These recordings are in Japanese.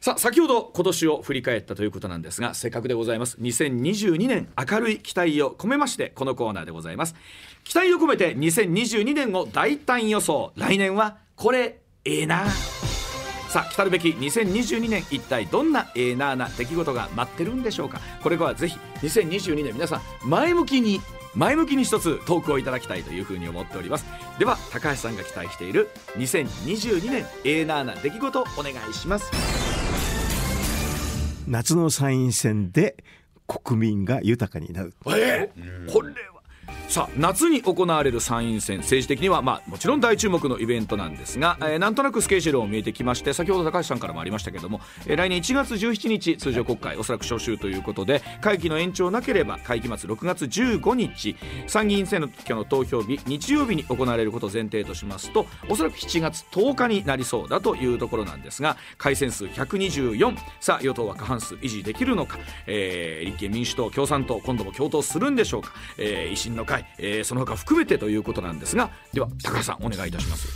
さあ先ほど今年を振り返ったということなんですがせっかくでございます。2022年明るい期待を込めましてこのコーナーでございます。期待を込めて2022年を大胆予想。来年はこれええな。さあ来たるべき2022年一体どんなええなーな出来事が待ってるんでしょうか。これからぜひ2022年皆さん前向きに前向きに一つトークをいただきたいというふうに思っております。では高橋さんが期待している2022年ええなーな出来事お願いします。夏の参院選で国民が豊かになる。えー、これはさあ夏に行われる参院選政治的には、まあ、もちろん大注目のイベントなんですが、えー、なんとなくスケジュールも見えてきまして先ほど高橋さんからもありましたけども、えー、来年1月17日通常国会おそらく召集ということで会期の延長なければ会期末6月15日参議院選挙の投票日日曜日に行われることを前提としますとおそらく7月10日になりそうだというところなんですが改選数124さあ与党は過半数維持できるのか、えー、立憲民主党共産党今度も共闘するんでしょうか、えー、維新の会えー、その他含めてということなんですがでは高橋さんお願いいたします。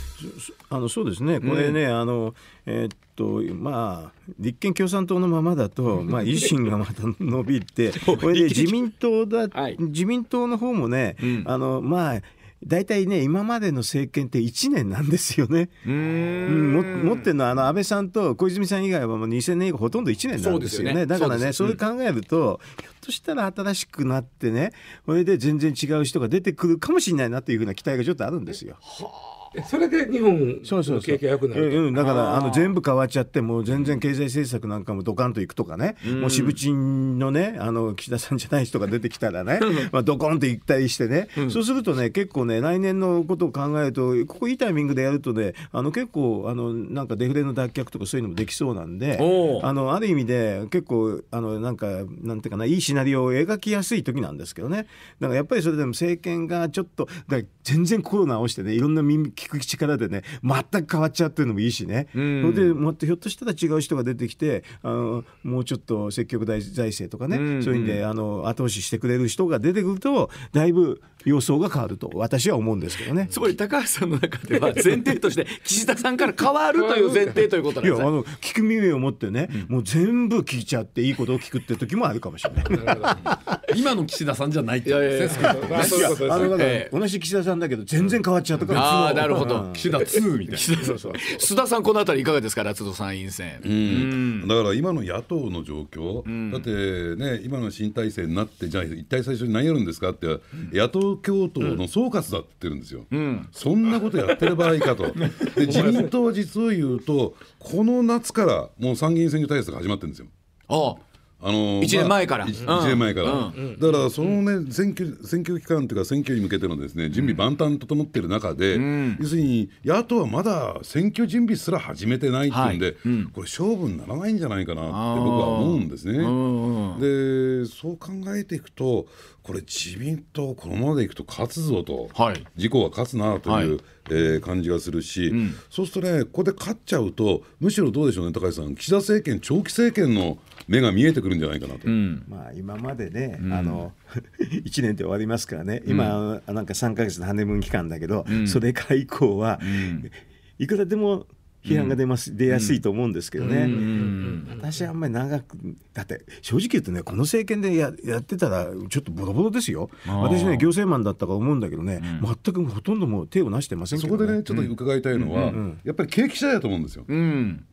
あのそうですね。これね、うん、あのえー、っとまあ立憲共産党のままだと、まあ、維新がまた伸びて これで自民党だ、はい、自民党の方もね、うん、あのまあ大体ね今までの政権って1年なんですよね。うんも持ってるのはあの安倍さんと小泉さん以外はもう2000年以降ほとんど1年なんですよね。ねだからねそれ考えると、ひょっとしたら新しくなってねこれで全然違う人が出てくるかもしれないなというふうな期待がちょっとあるんですよ。はあそれで日本の景気が良くなるうん、だからあの全部変わっちゃってもう全然経済政策なんかもドカンといくとかね、うん、もう渋鎮のねあの岸田さんじゃない人が出てきたらね。まあドコンといったりしてね、うん、そうするとね結構ね来年のことを考えるとここいいタイミングでやるとねあの結構あのなんかデフレの脱却とかそういうのもできそうなんであのある意味で結構あのなんかなんていうかないいシナリオを描きやすい時なんですけどね。だからやっぱりそれでも政権がちょっと全然コロナをしてねいろんな耳聞く力でね全く変わっちゃうっていうのもいいしね、うん、でもっとひょっとしたら違う人が出てきてあのもうちょっと積極財政とかね、うん、そういうんであの後押ししてくれる人が出てくるとだいぶ様相が変わると私は思うんですけどね。つまり高橋さんの中では 前提として岸田さんから変わるという前提ということなんですいやあの聞く耳を持ってね、うん、もう全部聞いちゃっていいことを聞くって時もあるかもしれない。今の岸田さんじゃないってですか 同じ岸田さんだけど全然変わっちゃったからああなるほど。岸田2みたいな。須田さんこのあたりいかがですか夏の参院選、うん、だから今の野党の状況、うん、だってね今の新体制になってじゃあ一体最初に何やるんですかって野党共闘の総括だって言ってるんですよ、うん、そんなことやってる場合かと。で自民党は実を言うとこの夏からもう参議院選挙対策始まってるんですよ。あああの1年前から、まあ、1年前から、うん、だからそのね選挙選挙期間というか選挙に向けてのですね準備万端整っている中で、うん、要するに野党はまだ選挙準備すら始めてないっていうんで、はい。うん、これ勝負にならないんじゃないかなって僕は思うんですね。でそう考えていくとこれ自民党このままでいくと勝つぞと、はい、自公は勝つなという、はい、えー、感じがするし、うん、そうするとねここで勝っちゃうとむしろどうでしょうね高橋さん。岸田政権長期政権の目が見えてくるんじゃないかなと。うん、まあ、今までね、うん、あの 1年で終わりますからね。今、うん、なんか3か月のハネムーン期間だけど、それから以降は、いくらでも批判が出ます、うん、出やすいと思うんですけどね、私はあんまり長くだって正直言うとねこの政権でややってたらちょっとボロボロですよ。私ね行政マンだったか思うんだけどね、うん、全くほとんどもう手をなしてませんけど、ね、そこでねちょっと伺いたいのは、やっぱり景気次第だと思うんですよ、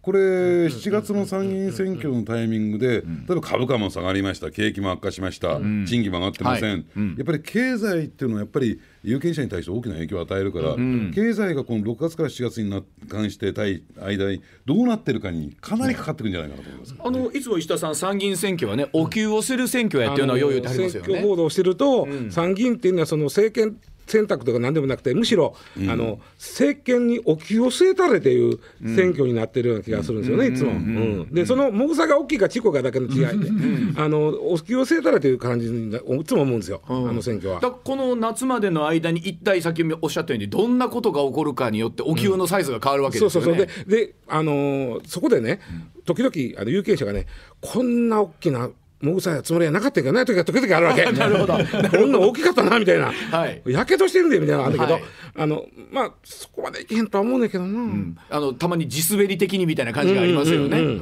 これ7月の参議院選挙のタイミングで、例えば株価も下がりました景気も悪化しました、賃金も上がってません、はい、やっぱり経済っていうのはやっぱり有権者に対して大きな影響を与えるから、うん、経済がこの6月から7月にな関してたい間にどうなってるかにかなりかかってくるんじゃないかなと思います、あのいつも石田さん参議院選挙はねお給をする選挙やっていうのはよう言ってありますよね。選挙報道してると、うん、参議院っていうのはその政権選択とか何でもなくてむしろ、うん、あの政権にお気を据えたれという選挙になってるような気がするんですよね、いつも。でその重さが大きいかちこかだけの違いで、あのお気を据えたれという感じにいつも思うんですよ、あの選挙は。この夏までの間に一体先おっしゃったようにどんなことが起こるかによってお給のサイズが変わるわけですよね。そうそうそう。でであのそこでね時々あの有権者がねこんな大きなもぐさつもりはなかったけどない時は時々あるわけ。なるほど。こんな大きかったなみたいな。やけどしてるんでみたいなのあるんだけど、はい、あのまあそこまでいけへんとは思うんだけどな、うん、あのたまに地滑り的にみたいな感じがありますよね、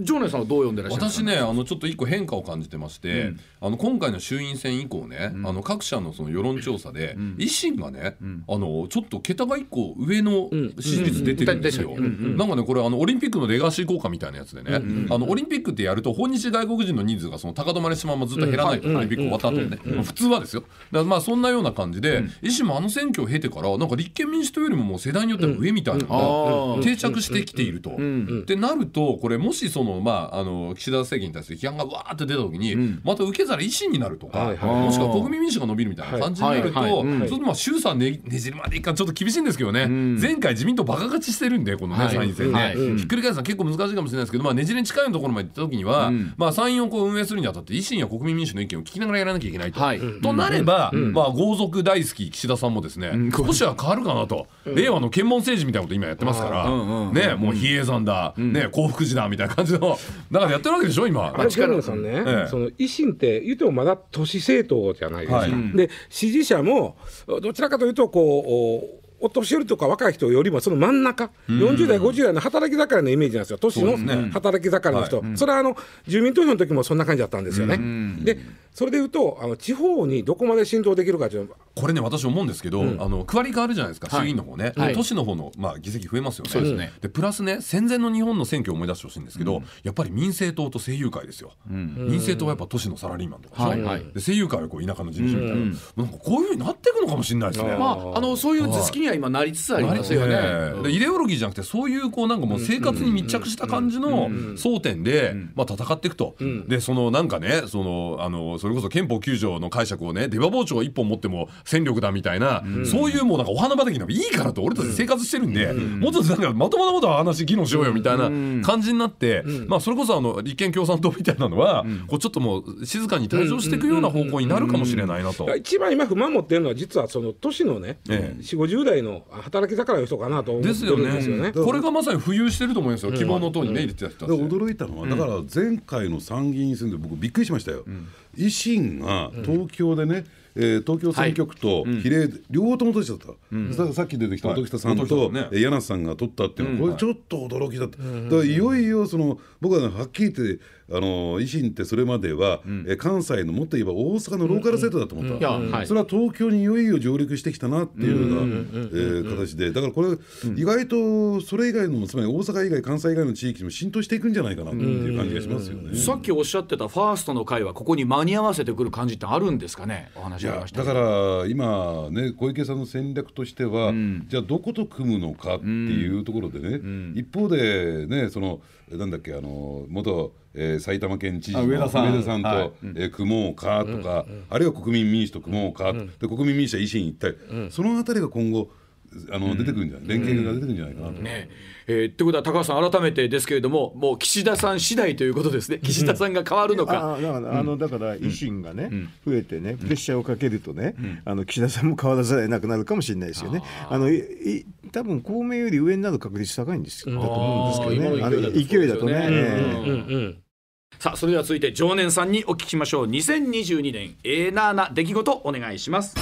常連さんはどう読んでらっしゃいますか？私ねあのちょっと一個変化を感じてまして、あの今回の衆院選以降ね、あの各社のその世論調査で、維新がね、あのちょっと桁が一個上の支持率出てるんですよ。なんかねこれあのオリンピックのレガシー効果みたいなやつでね、あのオリンピックってやると訪日外国人の人数がその高止まりしたままずっと減らないと、オリンピック終わった後ね、まあ普通はですよ。まあそん。なような感じで、維新もあの選挙を経てからなん。か立憲民主党よりももう世代によっては上みたいなのが定着してきていると。ってなるとこれもしそのまああの岸田政権に対する批判がわーって出た時に、また受け皿維新になるとか、はいはい。もしくは国民民主が伸びるみたいな感じになると、はい。はい。はい。ちょっとまあ衆参ねねじるまでいくかちょっと厳しいんですけどね、前回自民党バカ勝ちしてるんでこのね、はい。参院選ね、はい。ひっくり返すのは結構難しいかもしれないですけど、まあ、ねじれに近いところまで行った時には、まあ、参院をこう運営するにあたって維新や国民民主の意見を聞きながらやらなきゃいけないと。はい。となれば、まあ、豪族大好き岸田さんもですね、少しは変わるかなと、令和の検問政治みたいなこと今やってますから、ね、もう比叡山だ、ね、幸福寺だみたいな感じの中でやってるわけでしょ今。あれ常連さんね、ええ。その維新って言ってもまだ都市政党じゃないですか、はい。で支持者もどちらかというとこうおお年寄りとか若い人よりもその真ん中、40代50代の働き盛りのイメージなんですよ。都市の働き盛りの人、それはあの住民投票の時もそんな感じだったんですよね。でそれでいうとあの地方にどこまで浸透できるかというこれね私思うんですけど、あの区割り変わるじゃないですか、衆議院の方ね、はい。都市の方の、まあ、議席増えますよね。ですね。でプラスね戦前の日本の選挙を思い出してほしいんですけど、やっぱり民政党と政友会ですよ、民政党はやっぱ都市のサラリーマンとか。はい。で政友会はこう田舎の事務所みたいな、なんかこういうふうになっていくのかもしれないですね。まああのそういう図式には今なりつつありますよね。ええでイデオロギーじゃなくてそういうこうなんかもう生活に密着した感じの争点で、まあ、戦っていくと、でそのなんかねそのあのそれこそ憲法9条の解釈をね出刃包丁一本持っても戦力だみたいな、そういうもうなんかお花畑なんかいいからと俺たち生活してるんで、もっとなんかまともなことは話議論しようよみたいな感じになって、まあ、それこそあの立憲共産党みたいなのは、こうちょっともう静かに退場していくような方向になるかもしれないなと。一番今不満持ってるのは実はその都市のね、ええ4 5 0代の働き盛りの人かなと思ってるんですよね。ですよね。これがまさに浮遊してると思いますよ、希望の党にね入れてた驚いたのは、だから前回の参議院選で僕びっくりしましたよ、維新が東京でね、えー東京選挙区と比例、両方とも取っちゃった、ささっき出てきたはい。音喜多さんと、柳さんが取ったっていうのは、これちょっと驚きだった、だからいよいよその僕は、ね、はっきり言ってあの維新ってそれまでは、えー関西のもっと言えば大阪のローカル政党だと思った、それは東京にいよいよ上陸してきたなっていうようなえー形で。だからこれ、意外とそれ以外のつまり大阪以外関西以外の地域にも浸透していくんじゃないかなっていう感じがしますよね。さっきおっしゃってたファーストの会はここに間に合わせてくる感じってあるんですかね？お話いありました。けどやだから今ね小池さんの戦略としては、じゃあどこと組むのかっていうところでね、一方でねそのなんだっけあの元、えー埼玉県知事のあ上田さん。と、はい。えー組もうかとか、あるいは国民民主と組もうか、で国民民主は維新一体、そのあたりが今後あの出てくるんじゃない、連携が出てくるんじゃないかなと。ねえー、ってことは高橋さん改めてですけれどももう岸田さん次第ということですね。岸田さんが変わるのか、あだから、あのだから維新がね、増えてねプレッシャーをかけるとね、あの岸田さんも変わらざるを得なくなるかもしれないですよね。あのいい多分公明より上になる確率高いんです。よ、だと思うんですけどね。あの勢いだと勢いだとね。さあそれでは続いて常念さんにお聞きしましょう。2022年えーなーな出来事お願いします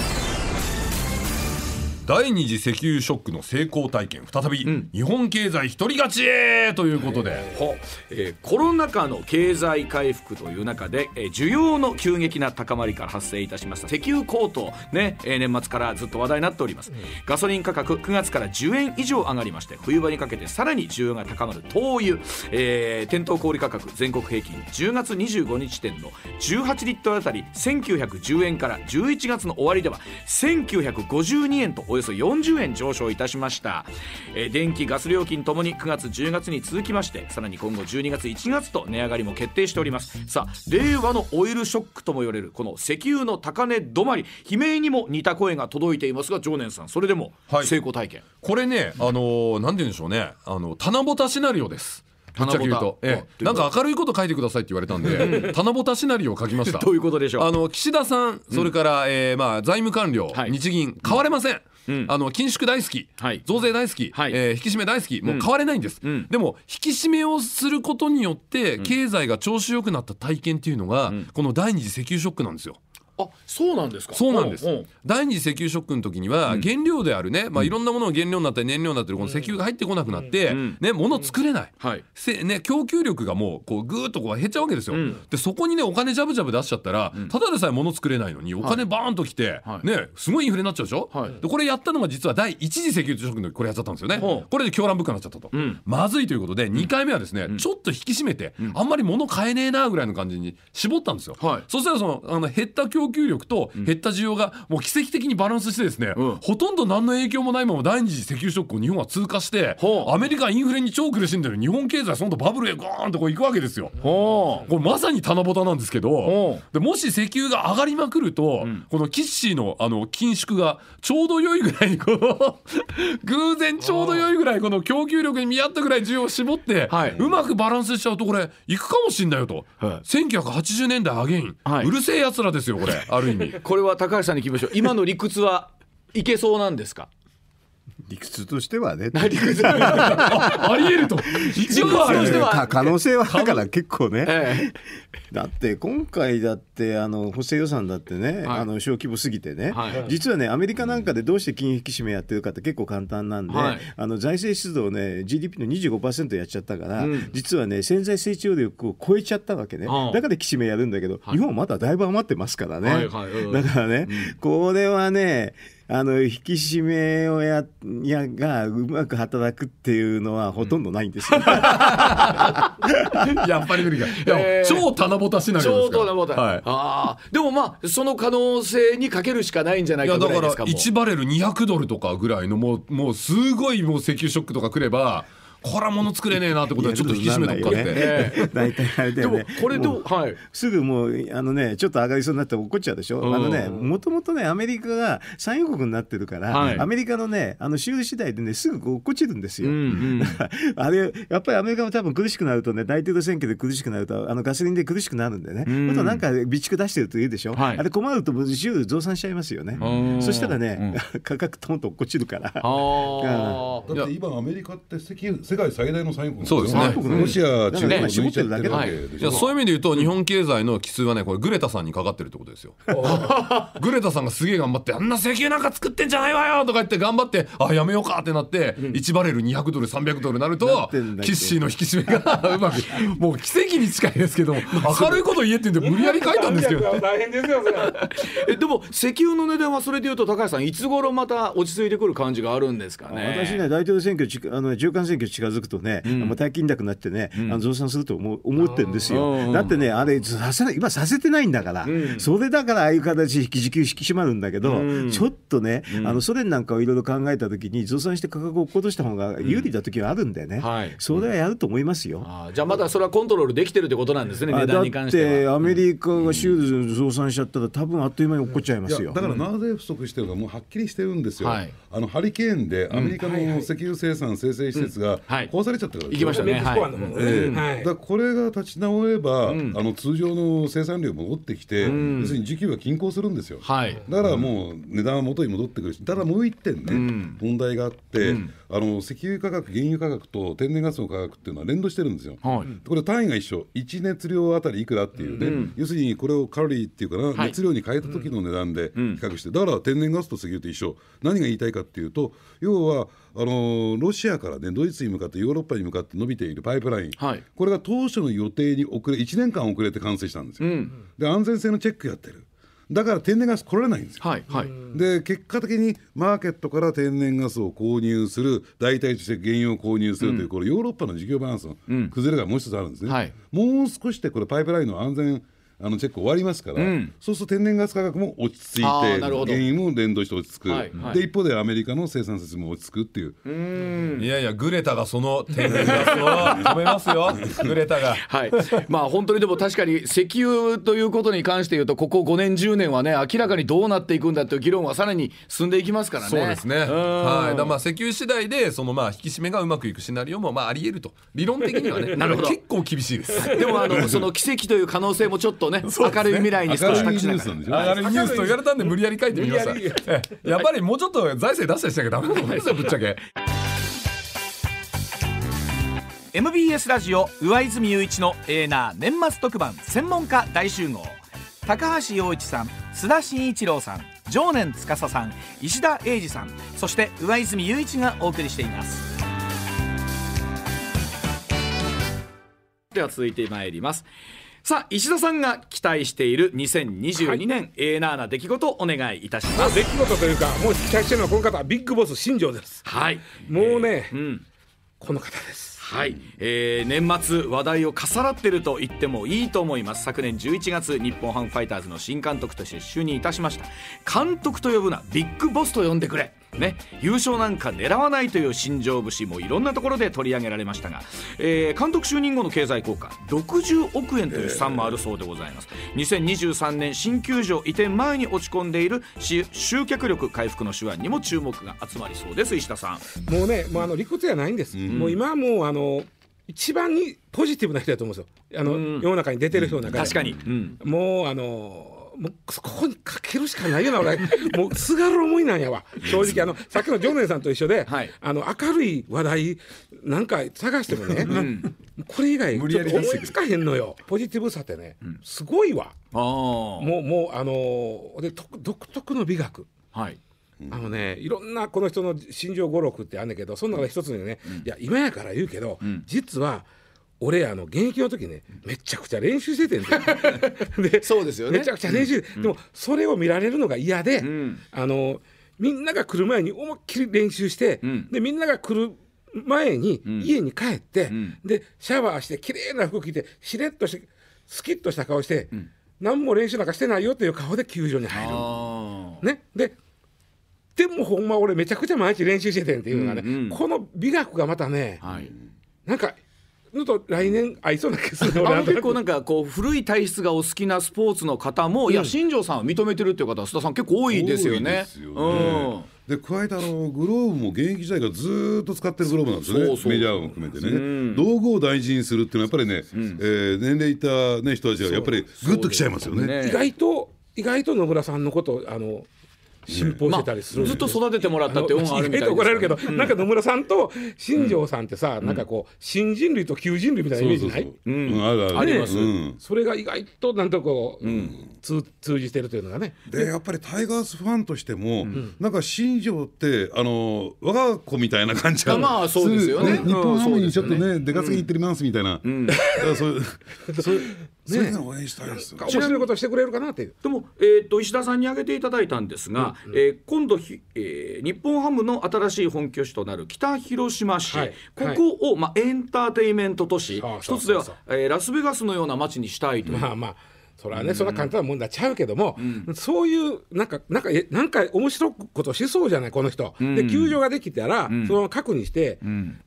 第二次石油ショックの成功体験再び、日本経済一人勝ちへということで、ほえーコロナ禍の経済回復という中で、えー需要の急激な高まりから発生いたしました。石油高騰ね、えー年末からずっと話題になっております、ガソリン価格9月から10円以上上がりまして冬場にかけてさらに需要が高まる。灯油、えー店頭小売価格全国平均10月25日時点の18リットルあたり1910円から11月の終わりでは1952円とおよそ40円上昇いたしました、えー電気ガス料金ともに9月10月に続きましてさらに今後12月1月と値上がりも決定しております。さあ令和のオイルショックとも言われるこの石油の高値止まり悲鳴にも似た声が届いていますが常念さんそれでもはい。成功体験、これねあのーなんて言うんでしょうね。あの棚ぼたシナリオです。ぶっちゃけ言うと、ええ、なんか明るいこと書いてくださいって言われたんで棚ぼたシナリオを書きました。どういうことでしょう。あの岸田さんそれから、えーまあ、財務官僚、はい。日銀変われません、あの緊縮大好き、はい。増税大好き、はい。えー引き締め大好き。もう変われないんです、ん。でも引き締めをすることによって経済が調子良くなった体験っていうのが、この第二次石油ショックなんですよ。あそうなんですか？そうなんです。んん第二次石油ショックの時には原料であるね、まあ、いろんなものが原料になったり燃料になってるこの石油が入ってこなくなって、ね、物作れない、はい。せね、供給力がもうこうぐーっとこう減っちゃうわけですよ、でそこにねお金ジャブジャブ出しちゃったら、ただでさえ物作れないのにお金バーンときて、はい。ね、すごいインフレになっちゃうでしょ、はい。でこれやったのが実は第一次石油ショックの時これやっちゃったんですよね、これで狂乱物価になっちゃったと、まずいということで2回目はですね、ちょっと引き締めて、あんまり物買えねえなぐらいの感じに絞ったんですよ、はい。そしたらそのあの減った供給力と減った需要がもう奇跡的にバランスしてですね、うん。ほとんど何の影響もないまま第二次石油ショックを日本は通過してほう。アメリカインフレに超苦しんでる日本経済その後バブルへゴーンとこう行くわけですよ。ほこれまさに棚ぼたなんですけどほでもし石油が上がりまくると、このキッシーのあの緊縮がちょうど良いぐらいにこの 偶然ちょうど良いぐらいこの供給力に見合ったぐらい需要を絞って、はい。うまくバランスしちゃうとこれいくかもしんないよと、はい。1980年代アゲイン、はい。うるせえやつらですよこれある意味。これは高橋さんに聞きましょう今の理屈はいけそうなんですか？理屈としてはね。理屈。ありえると。一応は。ありえる可能性はだから結構ね。えだって今回だってあの補正予算だってね、はい。あの小規模すぎてね、はい。実はねアメリカなんかでどうして金融引き締めやってるかって結構簡単なんで、はい。あの財政出動ね GDP の25%やっちゃったから、うん。実はね潜在成長力を超えちゃったわけね、ああ。だから引き締めやるんだけど、日本はまだだいぶ余ってますからね、はいはい。うん。だからね、これはねあの引き締めをややがうまく働くっていうのはほとんどないんですよ。やっぱり無理か。いや、えー超棚ぼたシナリオですから。超なボタン、はい。ああでもまあその可能性にかけるしかないんじゃないいやだからかぐらいですかもう1バレル200ドルとかぐらいのもうもうすごいもう石油ショックとか来ればこれは物作れねえなってことでちょっと引き締めとくかって、え え大体あれだでもよね。これですぐもうあのねちょっと上がりそうになって怒っちゃうでしょ、うん。あのねもともとねアメリカが産油国になってるから、はい。アメリカのねあの収入次第でねすぐ落っこちるんですよ、あれやっぱりアメリカも多分苦しくなるとね大統領選挙で苦しくなるとあのガソリンで苦しくなるんでね、ん。あとなんか備蓄出してると言うでしょ、はい。あれ困ると収増産しちゃいますよね。うんそしたらね、価格トンと落っこちるから。ああだって今アメリカって石油世界最大の産油国そうですね。ロシア中国ね抜いちゃってるわけで。しょい。やそういう意味で言うと日本経済の奇数はねこれグレタさんにかかってるってことですよ。グレタさんがすげえ頑張ってあんな石油なんか作ってんじゃないわよとか言って頑張ってあやめようかってなって、1バレル200ドル300ドルになるなとキッシーの引き締めがうまくもう奇跡に近いですけど 明るいこと言えって言うんで無理やり書いたんですけど。大変ですよそれえでも石油の値段はそれでいうと高橋さんいつ頃また落ち着いてくる感じがあるんですかね私ね、大統領選挙ちあの中間選挙近づくとね、もう大金高になってね、あの増産すると思う思ってるんですよ。だってね、あれさせない今させてないんだから、それだからああいう形で時給引き締まるんだけど、ちょっとね、あのソ連なんかをいろいろ考えたときに増産して価格を落っことした方が有利な時はあるんでね、はい。それはやると思いますよ。じゃあまだそれはコントロールできてるってことなんですね値あだっ段に関しては。てアメリカがシュール増産しちゃったら多分あっという間に落っこっちゃいますよ。だからなぜ不足してるかもうはっきりしてるんですよ、はい。あのハリケーンでアメリカの石油生産生成施設がはい。壊されちゃったから。行きましたね。メキシコ湾の方ね。ええはい。だからこれが立ち直れば、あの通常の生産量戻ってきて、要するに需給が均衡するんですよ、はい。だからもう値段は元に戻ってくるしただもう一点ね、問題があって、あの石油価格原油価格と天然ガスの価格っていうのは連動してるんですよ、はい。これ単位が一緒。1熱量あたりいくらっていうね、要するにこれをカロリーっていうかな、はい。熱量に変えた時の値段で比較して、だから天然ガスと石油と一緒。何が言いたいかっていうと要はあのロシアからねドイツに向かってヨーロッパに向かって伸びているパイプライン、はい。これが当初の予定に遅れ1年間遅れて完成したんですよ、で安全性のチェックやってる。だから天然ガス来られないんですよ。はいはい。で結果的にマーケットから天然ガスを購入する代替として原油を購入するという、これヨーロッパの事業バランスの崩れがもう一つあるんですね、はい。もう少しでこれパイプラインの安全あのチェック終わりますから、そうすると天然ガス価格も落ち着いて原油も連動して落ち着く、はいはいで一方でアメリカの生産設も落ち着くっていう、いやいやグレタがその天然ガスを止めますよ グレタがはい、まあ本当にでも確かに石油ということに関して言うとここ5年10年はね明らかにどうなっていくんだという議論はさらに進んでいきますからね。そうですね。んはい。だまあ石油次第でそのまあ引き締めがうまくいくシナリオもまああり得ると。理論的にはね。なるほど結構厳しいです。でもあのその奇跡という可能性もちょっと ね。明るい未来に少し明るいニ託しながら。ュースなんでしょ、あれニュースと言われたんで無理やり書いてみましたやっぱりもうちょっと財政出したりしなきゃダメだと思うんですよぶっちゃけ。MBS ラジオ上泉雄一のエーナー年末特番専門家大集合。高橋洋一さん須田慎一郎さん常年司さん石田英二さんそして上泉雄一がお送りしています。では続いてまいりますさあ石田さんが期待している2022年、ええなーな出来事お願いいたします。出来事というかもう期待してるのはこの方ビッグボス新庄です。はい。もうね、うん。この方です。はい、えー年末話題を重なってると言ってもいいと思います。昨年11月日本ハムファイターズの新監督として就任いたしました。監督と呼ぶなビッグボスと呼んでくれね、優勝なんか狙わないという新庄節もいろんなところで取り上げられましたが、えー監督就任後の経済効果60億円という試算もあるそうでございます、2023年新球場移転前に落ち込んでいるし集客力回復の手腕にも注目が集まりそうです。石田さん。もうね、もうあの理屈じゃないんです、もう今はもうあの一番にポジティブな人だと思うんですよ。あの、世の中に出てる人の中で。確かに、うん。もうあのもうここにかけるしかないよな俺もうすがる思いなんやわ。正直あのさっきの常念さんと一緒で、はい。あの明るい話題なんか探してもね、これ以外ちょっと思いつかへんのよ。ポジティブさってね、すごいわ。もうもうあのでと独特の美学。はい。あのね、いろんなこの人の心情語録ってあんねんけどその中で一つにね、いや今やから言うけど、実は俺あの現役の時ねめちゃくちゃ練習しててんで でそうですよね。めちゃくちゃ練習、でもそれを見られるのが嫌で、ん。あのみんなが来る前に思いっきり練習して、ん。でみんなが来る前に家に帰って、ん。でシャワーして綺麗な服着てしれっとしてスキッとした顔して、何も練習なんかしてないよっていう顔で球場に入る。あね、ででもほんま俺めちゃくちゃ毎日練習しててんっていうのがね、うんうんこの美学がまたねーはい。なんかのと来年合いそうな気がする。結構なんかこう古い体質がお好きなスポーツの方も、いや新庄さんを認めてるっていう方は須田さん結構多いですよね。で加えてあのグローブも現役時代からずーっと使ってるグローブなんですよね。そうそう。メジャーも含めてね、道具を大事にするっていうのはやっぱりね、えー年齢いった、ね、人たちがやっぱりグッときちゃいますよね。ね。意外と意外と野村さんのことあの信奉してたりするんでずっと育ててもらったって恩があるみたい怒られるけど、なんか野村さんと新庄さんってさ、なんかこう新人類と旧人類みたいなイメージない？そううん。あります。うん。それが意外となんとこう、通通じてるというのがね。でやっぱりタイガースファンとしても、なんか新庄ってあの我が子みたいな感じがまあそうですよね。る日本ハムにちょっとね出稼ぎ行ってりますみたいな、そういう そういうそういうのを応援したいですよ。面白いことしてくれるかなっていう。でも、えー、と石田さんに挙げていただいたんですが、えー今度ひ、えー日本ハムの新しい本拠地となる北広島市、はい。ここを、まあ、エンターテインメント都市一つではそう、えーラスベガスのような街にしたいと。いう、まあまあそれはね、それは簡単な問題ちゃうけども、そういうなんかなんかえなんか面白いことしそうじゃないこの人、で球場ができたら、そのまま核にして、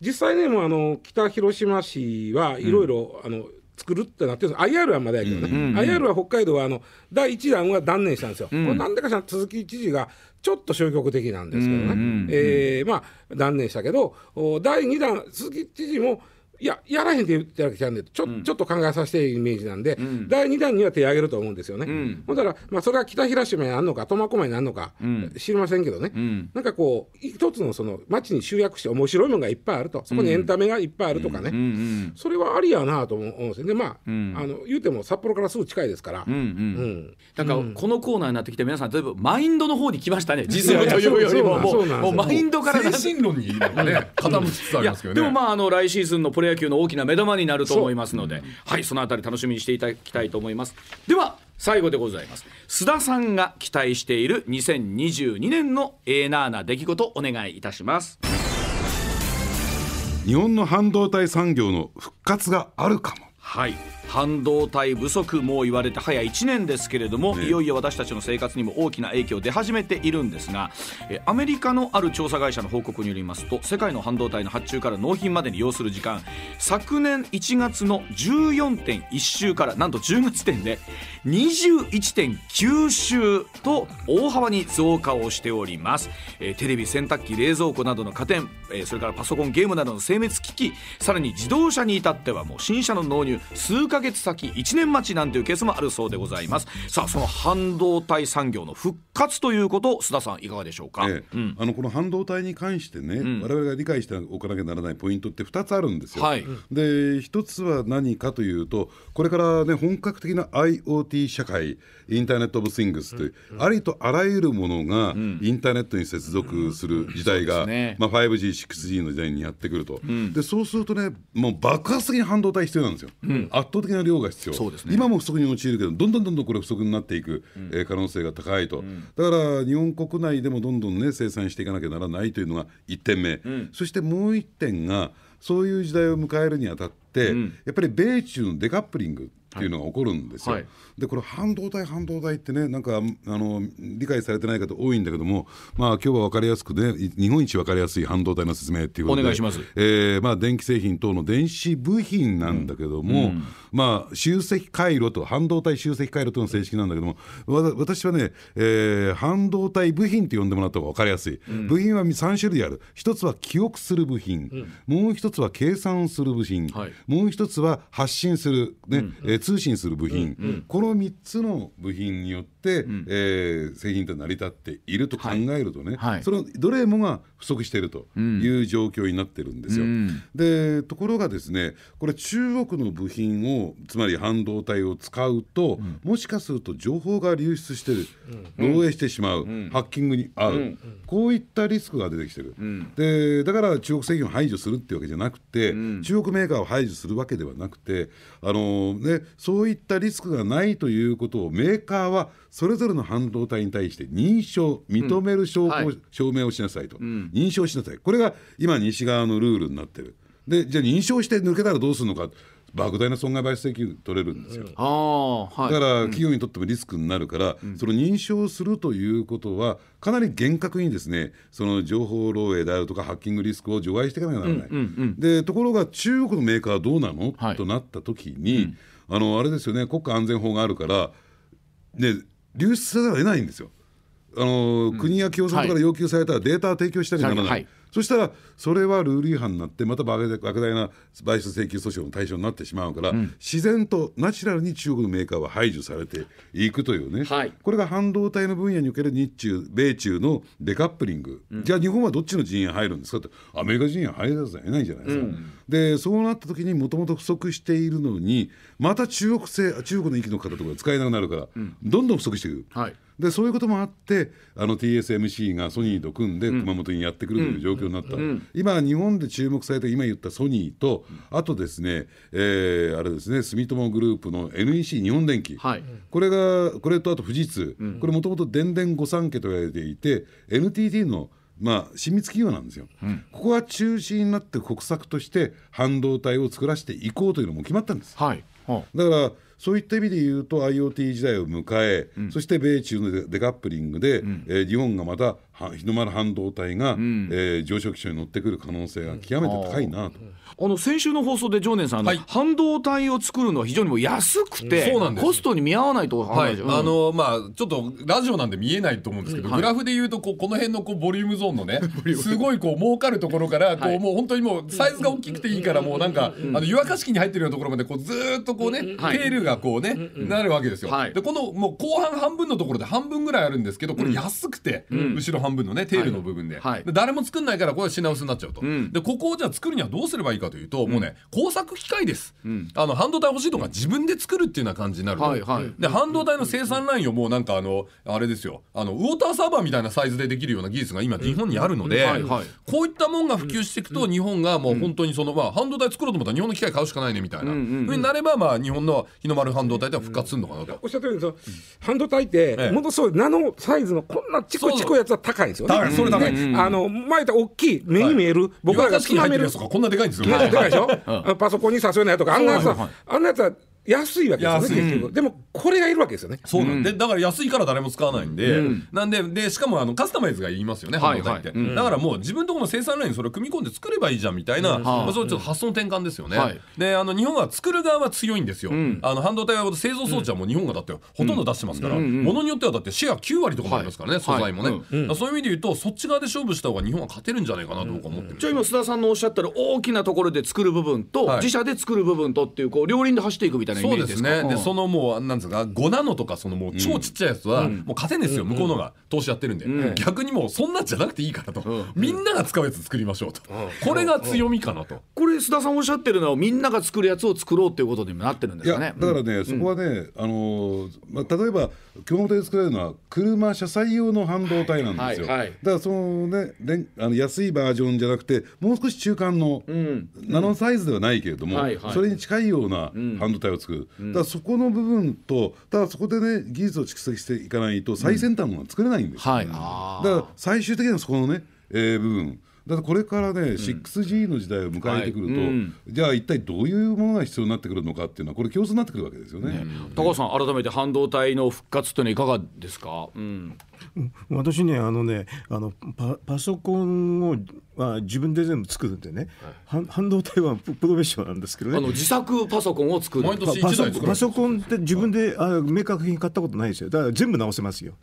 実際ねもうあの北広島市はいろいろあの作るってなってるんです。IR はまだやけどね、IR は北海道はあの第一弾は断念したんですよ、これなんでかしら鈴木知事がちょっと消極的なんですけどね、えーまあ断念したけどお第二弾鈴木知事もいや、やらへんって言ってるわけちゃうんで、ちょ,、ちょっと考えさせてイメージなんで、第2弾には手を挙げると思うんですよね。ほんだら、まあ、それは北広島にあんのか、苫小牧にあんのか、知りませんけどね、なんかこう、一つのその町に集約して、面白いものがいっぱいあると、そこにエンタメがいっぱいあるとかね、それはありやなと思うんですよね、まあ、あの言うても札幌からすぐ近いですから。うん。なんかこのコーナーになってきて皆さん例えばマインドの方に来ましたね。実務というよりももそうマインドから精神論に傾きつつありますけどね。でもまああの来シーズンのプロ野球の大きな目玉になると思いますので、はいそのあたり楽しみにしていただきたいと思います。では最後でございます。須田さんが期待している2022年のええなーな出来事お願いいたします。日本の半導体産業の復活があるかも。はい半導体不足もう言われて早1年ですけれども、いよいよ私たちの生活にも大きな影響出始めているんですがえアメリカのある調査会社の報告によりますと世界の半導体の発注から納品までに要する時間昨年1月の14.1週からなんと10月点で21.9週と大幅に増加をしております、えーテレビ洗濯機冷蔵庫などの家電、えーそれからパソコンゲームなどの精密機器さらに自動車に至ってはもう新車の納入入数ヶ月先1年待ちなんていうケースもあるそうでございます。さあその半導体産業の復活ということ須田さんいかがでしょうか、ええ。あのこの半導体に関してね、我々が理解しておかなきゃならないポイントって2つあるんですよ。はい。で1つは何かというとこれからね本格的な IoT 社会インターネット・オブ・スイングスという、ありとあらゆるものがインターネットに接続する時代が、ね。まあ、5G、6G の時代にやってくると、でそうするとねもう爆発的に半導体必要なんですよ、圧倒的な量が必要。ね。今も不足に陥るけどどんどんどんどんこれ不足になっていく、えー可能性が高いと、だから日本国内でもどんどんね生産していかなきゃならないというのが1点目、そしてもう1点がそういう時代を迎えるにあたって、やっぱり米中のデカップリングっていうのが起こるんですよ。はい。でこれ半導体半導体ってねなんかあの理解されてない方多いんだけどもまあ今日は分かりやすくねい日本一分かりやすい半導体の説明っていうことで。お願いします。えーまあ、電気製品等の電子部品なんだけども、まあ、集積回路と半導体集積回路とのが正式なんだけどもわ私はね、えー半導体部品って呼んでもらった方が分かりやすい、部品は3種類ある。一つは記憶する部品、もう一つは計算する部品、はい。もう一つは発信する、ね。えー通信する部品、この3つの部品によって、えー製品と成り立っていると考えるとね、はい。そのどれもが不足しているという状況になってるんですよ。でところがですねこれ中国の部品をつまり半導体を使うと、もしかすると情報が流出してる、漏洩してしまう、ハッキングに遭う、こういったリスクが出てきてる、でだから中国製品を排除するっていうわけじゃなくて、中国メーカーを排除するわけではなくてあの、ね、そういったリスクがないということをメーカーはそれぞれの半導体に対して認証認める証拠を、はい。証明をしなさいと、認証しなさい。これが今西側のルールになってる。でじゃあ認証して抜けたらどうするのか。莫大な損害賠償請求取れるんですよ、ああはい。だから企業にとってもリスクになるから、その認証するということはかなり厳格にですねその情報漏洩であるとかハッキングリスクを除外していかなきゃならない、でところが中国のメーカーはどうなの、はい。となった時に、あのあれですよね国家安全法があるから、ね、流出せざるを得ないんですよ。あの国や共産党から要求されたらデータを提供したりならない、はい。そしたらそれはルール違反になってまた莫大な賠償請求訴訟の対象になってしまうから、自然とナチュラルに中国のメーカーは排除されていくというね、はい。これが半導体の分野における日中米中のデカップリング、じゃあ日本はどっちの陣営入るんですかって。アメリカ陣営入らざるを得ないじゃないですか。でそうなった時にもともと不足しているのにまた中国製中国の息の方とかが使えなくなるから、どんどん不足していく。はいでそういうこともあってあの TSMC がソニーと組んで熊本にやってくるという状況になった、今日本で注目されて今言ったソニーとあとですね、えーあれですね住友グループの NEC 日本電機、はい。これがこれとあと富士通、これもともと電電御三家と言われていて NTT のまあ、親密企業なんですよ、ここが中心になって国策として半導体を作らせていこうというのも決まったんです。はい。はだからそういった意味で言うと IoT 時代を迎え、そして米中のデデカップリングで、えー日本がまたは日の丸半導体が、えー上昇基調に乗ってくる可能性が極めて高いなと。あの先週の放送で常念さん、はい。半導体を作るのは非常にもう安くて、そうなんです。コストに見合わないとはい、うん。あのまあちょっとラジオなんで見えないと思うんですけど、はい。グラフで言うとこうこの辺のこうボリュームゾーンのね すごいこう儲かるところからこう、はい。もう本当にもうサイズが大きくていいからもうなんか、あの湯沸かし器に入ってるようなところまでこうずーっとこうね、はいテールがこうね、なるわけですよ。はい。でこのもう後半半分のところで半分ぐらいあるんですけどこれ安くて、後ろ半分のねテールの部分で,、はい。で誰も作んないからこれは品薄になっちゃうと、ん。でここをじゃあ作るにはどうすればいいかというと、もうね工作機械です、あの半導体欲しいとか自分で作るっていうような感じになると、はいはい。で半導体の生産ラインをもうなんかあのあれですよ。あのウォーターサーバーみたいなサイズでできるような技術が今日本にあるので、はいはい。こういったもんが普及していくと日本がもう本当にその、まあ、半導体作ろうと思ったら日本の機械買うしかないねみたいなふうになれば、まあ、日本の日の丸半導体では復活するのかなと。おっしゃったようにその半導体って、ええ。ものすごいナノサイズのこんなちこちこいやつは高いんですよね。高いそれ高い。であの前言大きい目に見える、僕らが湯沸かし器につまめるやつとかこんなでかいんですよ。でかいでしょ、パソコンに挿すようなやつとかあんなやつは、はい。はい。あんなやつは安いわけですよ安い。ね結局。でもこれがいるわけですよね。そうなんで、だから安いから誰も使わないんで、なんででしかもあのカスタマイズが言いますよね、はい半導体って、はいだからもう自分のところの生産ラインにそれを組み込んで作ればいいじゃんみたいな、まあ、それちょっと発想の転換ですよね、はい。であの日本は作る側は強いんですよ、あの半導体は製造装置はもう日本がだってほとんど出してますから、ものによってはだってシェア9割とかもありますからね、素材もね、そういう意味で言うとそっち側で勝負した方が日本は勝てるんじゃないかなと僕は思ってる、じゃあ今須田さんのおっしゃったら大きなところで作る部分と、はい。自社で作る部分とっていうこう両輪で走っていくみたいなイメそうでージですね、でうん。そのもうなんですか？5ナノとかそのもう超ちっちゃいやつはもう勝てんですよ、向こうのが投資やってるんで、逆にもうそんなんじゃなくていいからと、みんなが使うやつ作りましょうと、これが強みかなと。これ須田さんおっしゃってるのはみんなが作るやつを作ろうっていうことにもなってるんですかね？だからね、そこはね、あのーまあ、例えば熊本で作られるのは車車載用の半導体なんですよ、はいはい。だからそのねあの安いバージョンじゃなくてもう少し中間の、ナノサイズではないけれども、はいはい。それに近いような半導体を作る、だからそこの部分とただそこでね技術を蓄積していかないと最先端のものは作れないんですよ、はい。だから最終的にはそこのね、えー部分。だからこれからね、6G の時代を迎えてくると、じゃあ一体どういうものが必要になってくるのかっていうのはこれ競争になってくるわけですよね。高橋さん改めて半導体の復活というのはいかがですか、うん、私ねあのねあのパパソコンをは自分で全部作るんでね、半半導体はププロフェッショナルなんですけどね。あの自作パソコンを作る毎年パパソ一台作るパソコンって自分であメーカー品買ったことないですよ。だから全部直せますよ。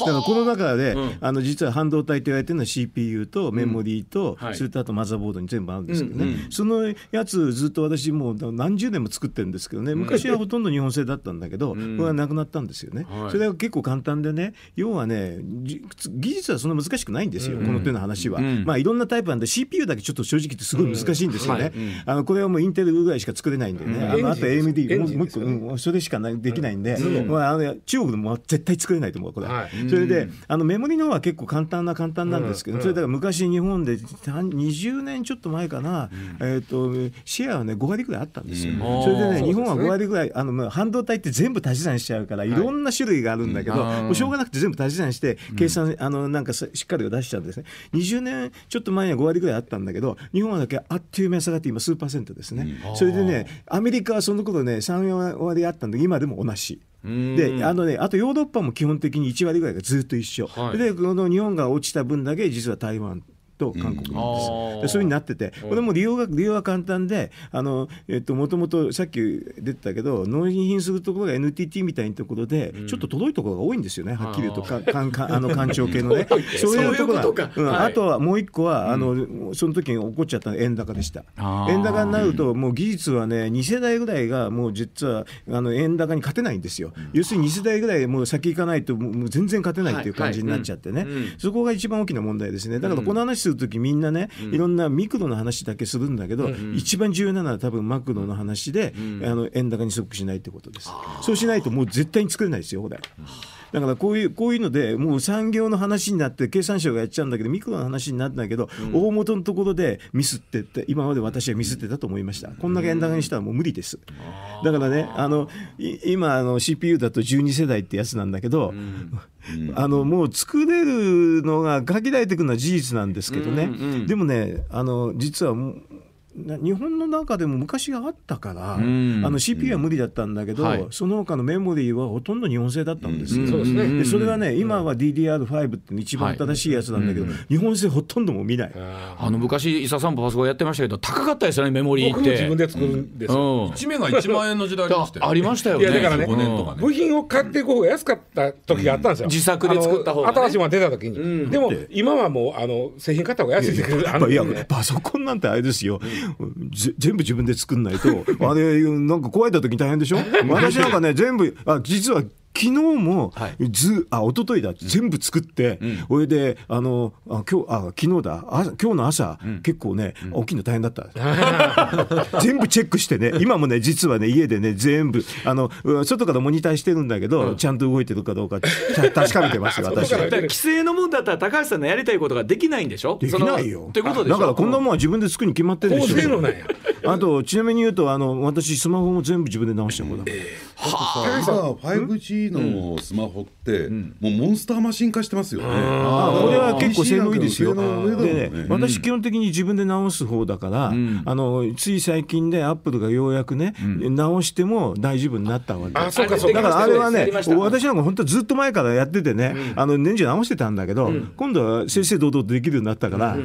だからこの中で、あの実は半導体と言われてるのは CPU とメモリーと、はい。それとあとマザーボードに全部あるんですけどね、そのやつずっと私もう何十年も作ってるんですけどね。昔はほとんど日本製だったんだけど、これはなくなったんですよね、それは結構簡単でね。要はねじ技術はそんな難しくないんですよ、この手の話は、まあいろんなタイプなんで CPU だけちょっと正直言ってすごい難しいんですよね、あのこれはもうインテルぐらいしか作れないんでね、あのあと AMD エもうもう一個、うんそれしかないできないんで、まあ、あの中国でも絶対作れないと思うこれ、はい。それであのメモリの方は結構簡単な簡単なんですけど、それだから昔日本で20年ちょっと前かな、えっ、とシェアはね5割ぐらいあったんですよ、それでね日本は5割ぐらいあのまあ半導体って全部足し算しちゃうからいろんな種類があるんだけど、もうしょうがなくて全部足し算して計算、あのなんかさしっかり出しちゃうんですね。20年ちょっと前には5割ぐらいあったんだけど日本はだけあっという間に下がって今数パーセントですね、それでねアメリカはその頃ね34割あったんで今でも同じ。であのね、あとヨーロッパも基本的に1割ぐらいがずっと一緒、はい。でこの日本が落ちた分だけ実は台湾と韓国なんです、あー。でそういうふうになっててこれも利用が利用は簡単であの、えっと、もともとさっき出てたけど納品するところが NTT みたいなところで、ちょっと届いところが多いんですよねはっきり言うと。かかんかあの 官庁系のね。そういうところそうん。はい。あとはもう一個は、あのその時に起こっちゃったのは円高でした。円高になるともう技術はね2世代ぐらいがもう実はあの円高に勝てないんですよ、要するに2世代ぐらいもう先行かないともうもう全然勝てないっていう感じになっちゃってね、そこが一番大きな問題ですね。だからこの話する時みんなね、いろんなミクロの話だけするんだけど、一番重要なのは多分マクロの話で、あの円高に即しないってことです。そうしないともう絶対に作れないですよこれ。だからこういうこういうのでもう産業の話になって経産省がやっちゃうんだけどミクロの話になってんだけど、大元のところでミスってって今まで私はミスってたと思いました。こんだけ円高にしたらもう無理です。だからねあのい今あの CPU だと12世代ってやつなんだけど、あのもう作れるのが限られてくるのは事実なんですけどね、でもねあの実はもうな日本の中でも昔があったから、ん。あの CPU は無理だったんだけど、はい。その他のメモリーはほとんど日本製だったんですよ。そうですね。でそれはね、今は DDR5 って一番新しいやつなんだけど、日本製ほとんども見ない。あの昔伊佐さんもパソコンやってましたけど高かったですよねメモリーって。僕も自分で作るんですよ、うん。1名が1万円の時代ありましたよありましたよね。いやだからね5年とかね部品を買っていく方が安かった時があったんですよ、自作で作った方が新しいものが出た時に、でも今はもうあの製品買った方が安いってくるやっぱいやパソコンなんてあれですよ、ぜ全部自分で作んないと、あれ、なんか壊れた時大変でしょ、私なんかね、全部、あ実は昨日もず、あ一昨日だ、全部作って、それで、あのあ今日あ昨日だ。あ、今日の朝、結構ね、起きるの大変だった。全部チェックしてね、今もね、実はね、家でね、全部、あのう外からモニターしてるんだけど、ちゃんと動いてるかどうか、た確かめてますよ、私。は。規制のもんだったら高橋さんのやりたいことができないんでしょ？できないよ。ってことでしょ？だからこんなもんは自分で作るに決まってるでしょ。あとちなみに言うとあの私スマホも全部自分で直した方だ、今 5G のスマホって、もうモンスターマシン化してますよね。これは結構性能いいですよ。で、私基本的に自分で直す方だから、あのつい最近でアップルがようやくね、直しても大丈夫になったわけあそうかそうだからあれはね私なんか本当ずっと前からやっててね、あの年中直してたんだけど、今度は正々堂々とできるようになったから、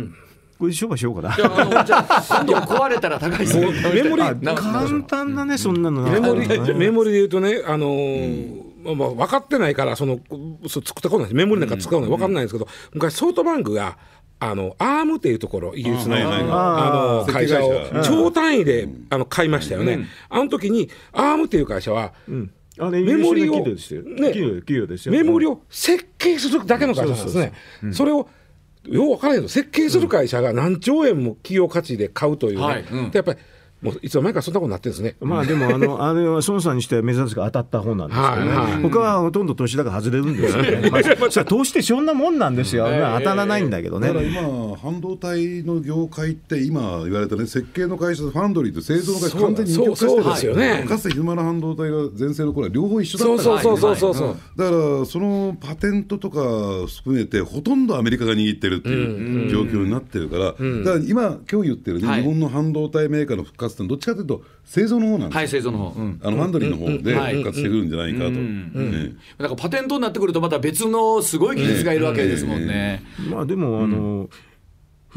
これで商売しようかな。じゃああのじゃあ今度壊れたら高橋さんにメモリ簡単だね、そんなのメモリメモリで言うとね、あのーまあまあ、分かってないからそのそう作ったことないです。メモリなんか使うの分かんないんですけど、昔ソフトバンクがあのアームっていうところイギリスのあの会社を超単位であの買いましたよね、あの時にアームっていう会社は、あれメモリを企業ですよ。ね。メモリを設計するだけの会社なんですね。それをよう分からないけど設計する会社が何兆円も企業価値で買うというね、はい。うん。でやっぱりもういつの間にかそんなことになってるんですね。まあでもあの あれは孫さんにしては珍しく当たった方なんですけどね、はいはい他はほとんど投資だから外れるんですよね、まあ、それは投資ってそんなもんなんですよ、まあ当たらないんだけどねだから今、半導体の業界って、今言われたね、設計の会社とファンドリーと製造の会社、完全に二極化してそうそうですよねかつてヒューマン半導体が前世の頃は両方一緒だったからそうそうそうそうそうそう。だからそのパテントとか含めてほとんどアメリカが握ってるっていう状況になってるから、だから今今日言ってるね、はい日本の半導体メーカーの復活ってどっちかというと製造の方なんですよ、はい製造の方、うん。あのファンドリーの方ではい。復活してくるんじゃないかと。ねだからパテントになってくるとまた別のすごい技術がいるわけですもんね。まあでもあの、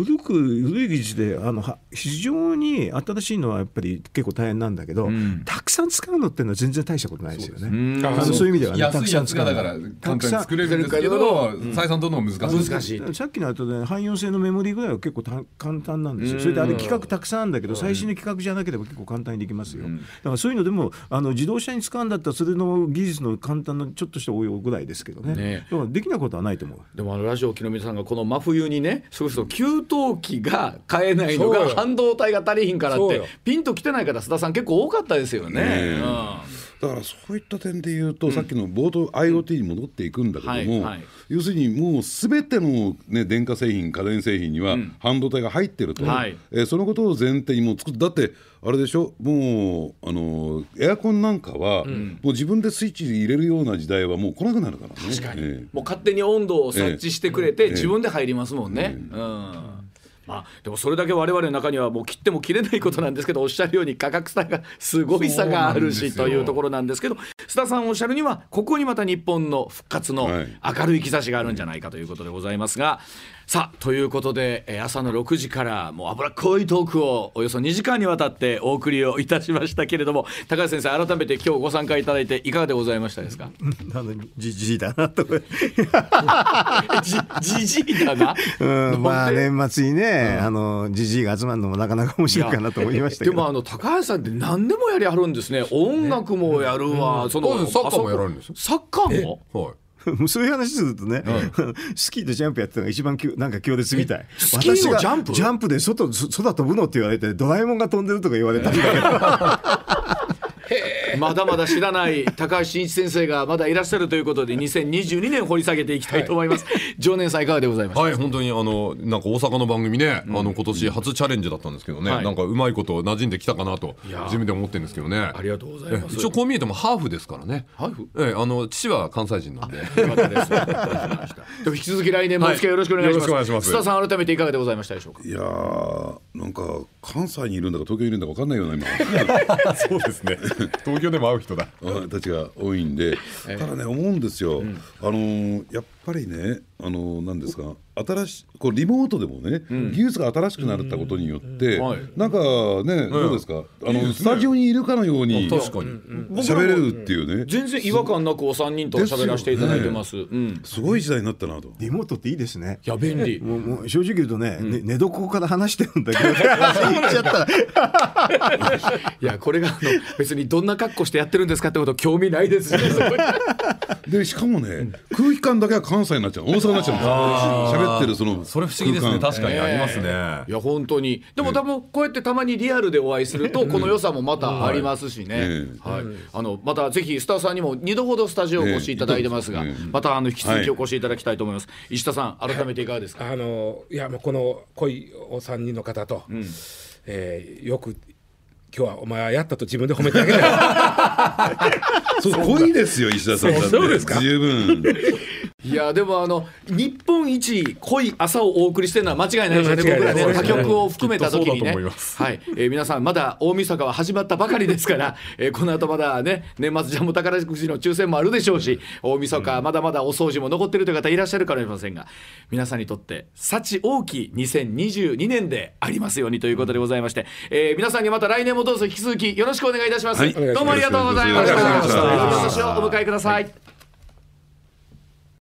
古く古い技術であのは非常に新しいのはやっぱり結構大変なんだけど、たくさん使うのっていうのは全然大したことないですよね。あのそういう意味ではね安いやつがだから簡単に作れるんですけど採算取るのが難しい難しい。さっきの後で汎用性のメモリぐらいは結構た簡単なんですよ、それであれ、企画たくさんあるんだけど、最新の企画じゃなければ結構簡単にできますよ、だからそういうのでもあの自動車に使うんだったら、それの技術の簡単なちょっとした応用ぐらいですけどね、ね。だからできないことはないと思う。でもあのラジオ機の皆さんがこの真冬にねそれこそ給湯器が買えないのが半導体が足りひんからってピンときてない方須田さん結構多かったですよね。え。うん。だからそういった点で言うと、さっきの冒頭 IoT に戻っていくんだけども、はいはい。要するにもうすべての、ね、電化製品家電製品には半導体が入ってると、はい。えーそのことを前提にもう作る。だってあれでしょ？もうあのエアコンなんかは、もう自分でスイッチ入れるような時代はもう来なくなるからね。確かに、えもう勝手に温度を察知してくれて、ええ。自分で入りますもんね。うんまあ、でもそれだけ我々の中にはもう切っても切れないことなんですけどおっしゃるように価格差がすごい差があるしというところなんですけど須田さんおっしゃるにはここにまた日本の復活のはい。明るい兆しがあるんじゃないかということでございますがさあということでえー朝の6時からもう脂っこいトークをおよそ2時間にわたってお送りをいたしましたけれども高橋先生改めて今日ご参加いただいていかがでございましたですか？あのじじいだなと、じじじいだな？うん、まあね年末にね、あのじじいが集まるのもなかなか面白いかなと思いましたけど。でもあの高橋さんって何でもやりはるんですね。音楽もやるわ、そのサッカーもやられるんですよ。サッカーも？はい そういう話するとね、スキーとジャンプやってたのが一番きゅなんか強烈みたい。スキーのジャンプ？ジャンプ？で外そ空飛ぶのって言われてドラえもんが飛んでるとか言われたんだけど。まだまだ知らない高橋真一先生がまだいらっしゃるということで2022年掘り下げていきたいと思います、常念さんいかがでございましたはい本当にあのなんか大阪の番組ね、あの今年初チャレンジだったんですけどね、はい。なんかうまいこと馴染んできたかなとや。自分で思ってるんですけどね。ありがとうございます。一応こう見えてもハーフですからね。ハーフ？ええあの父は関西人なんで。引き続き来年もお付き合いよろしくお願いします,、はい。よろしくお願いします。須田さん改めていかがでございましたでしょうか？いやーなんか関西にいるんだか東京にいるんだか分かんないような今。そうですね。東京でも会う人だ。あたちが多いんで、ただね思うんですよ、あのーやっぱりねあのーなんですか新しこうリモートでもね、技術が新しくなったことによって、はい。なんかね、どうですか？あのスタジオにいるかのように確かに。喋れるっていうね。全然違和感なくお三人と喋らせていただいてます。うん。すごい時代になったなと。リモートっていいですね。いや便利。もうもう正直言うとね、ね寝床から話してるんだけど、言っちゃったら。いやこれがあの別にどんな格好してやってるんですかってこと興味ないですしでしかもね、空気感だけは関西になっちゃう。大阪になっちゃう。んですよ喋ってるそのそれ不思議ですね。確かにありますね、いや本当に。でも多分こうやってたまにリアルでお会いするとこの良さもまたありますしね、えはい、あのまたぜひスタッフさんにも2度ほどスタジオお越しいただいてますが、ええまたあの引き続きお越しいただきたいと思います、石田さん改めていかがですか、あのいやもうこの濃いお三人の方と、えーよく今日はお前はやったと自分で褒めてあげない そう濃いですよ石田さん。そうですか？十分いやでもあの日本一濃い朝をお送りしてるのは間違いないですよね。僕らね他局を含めた時にね。はい、えー皆さんまだ大晦日は始まったばかりですから、えーこの後まだね年末ジャンボ宝くじの抽選もあるでしょうし大晦日まだまだお掃除も残ってるという方いらっしゃるかもしれませんが皆さんにとって幸大きい2022年でありますようにということでございまして、えー皆さんにまた来年もどうぞ引き続きよろしくお願いいたします、はい。どうもありがとうございました。お迎えください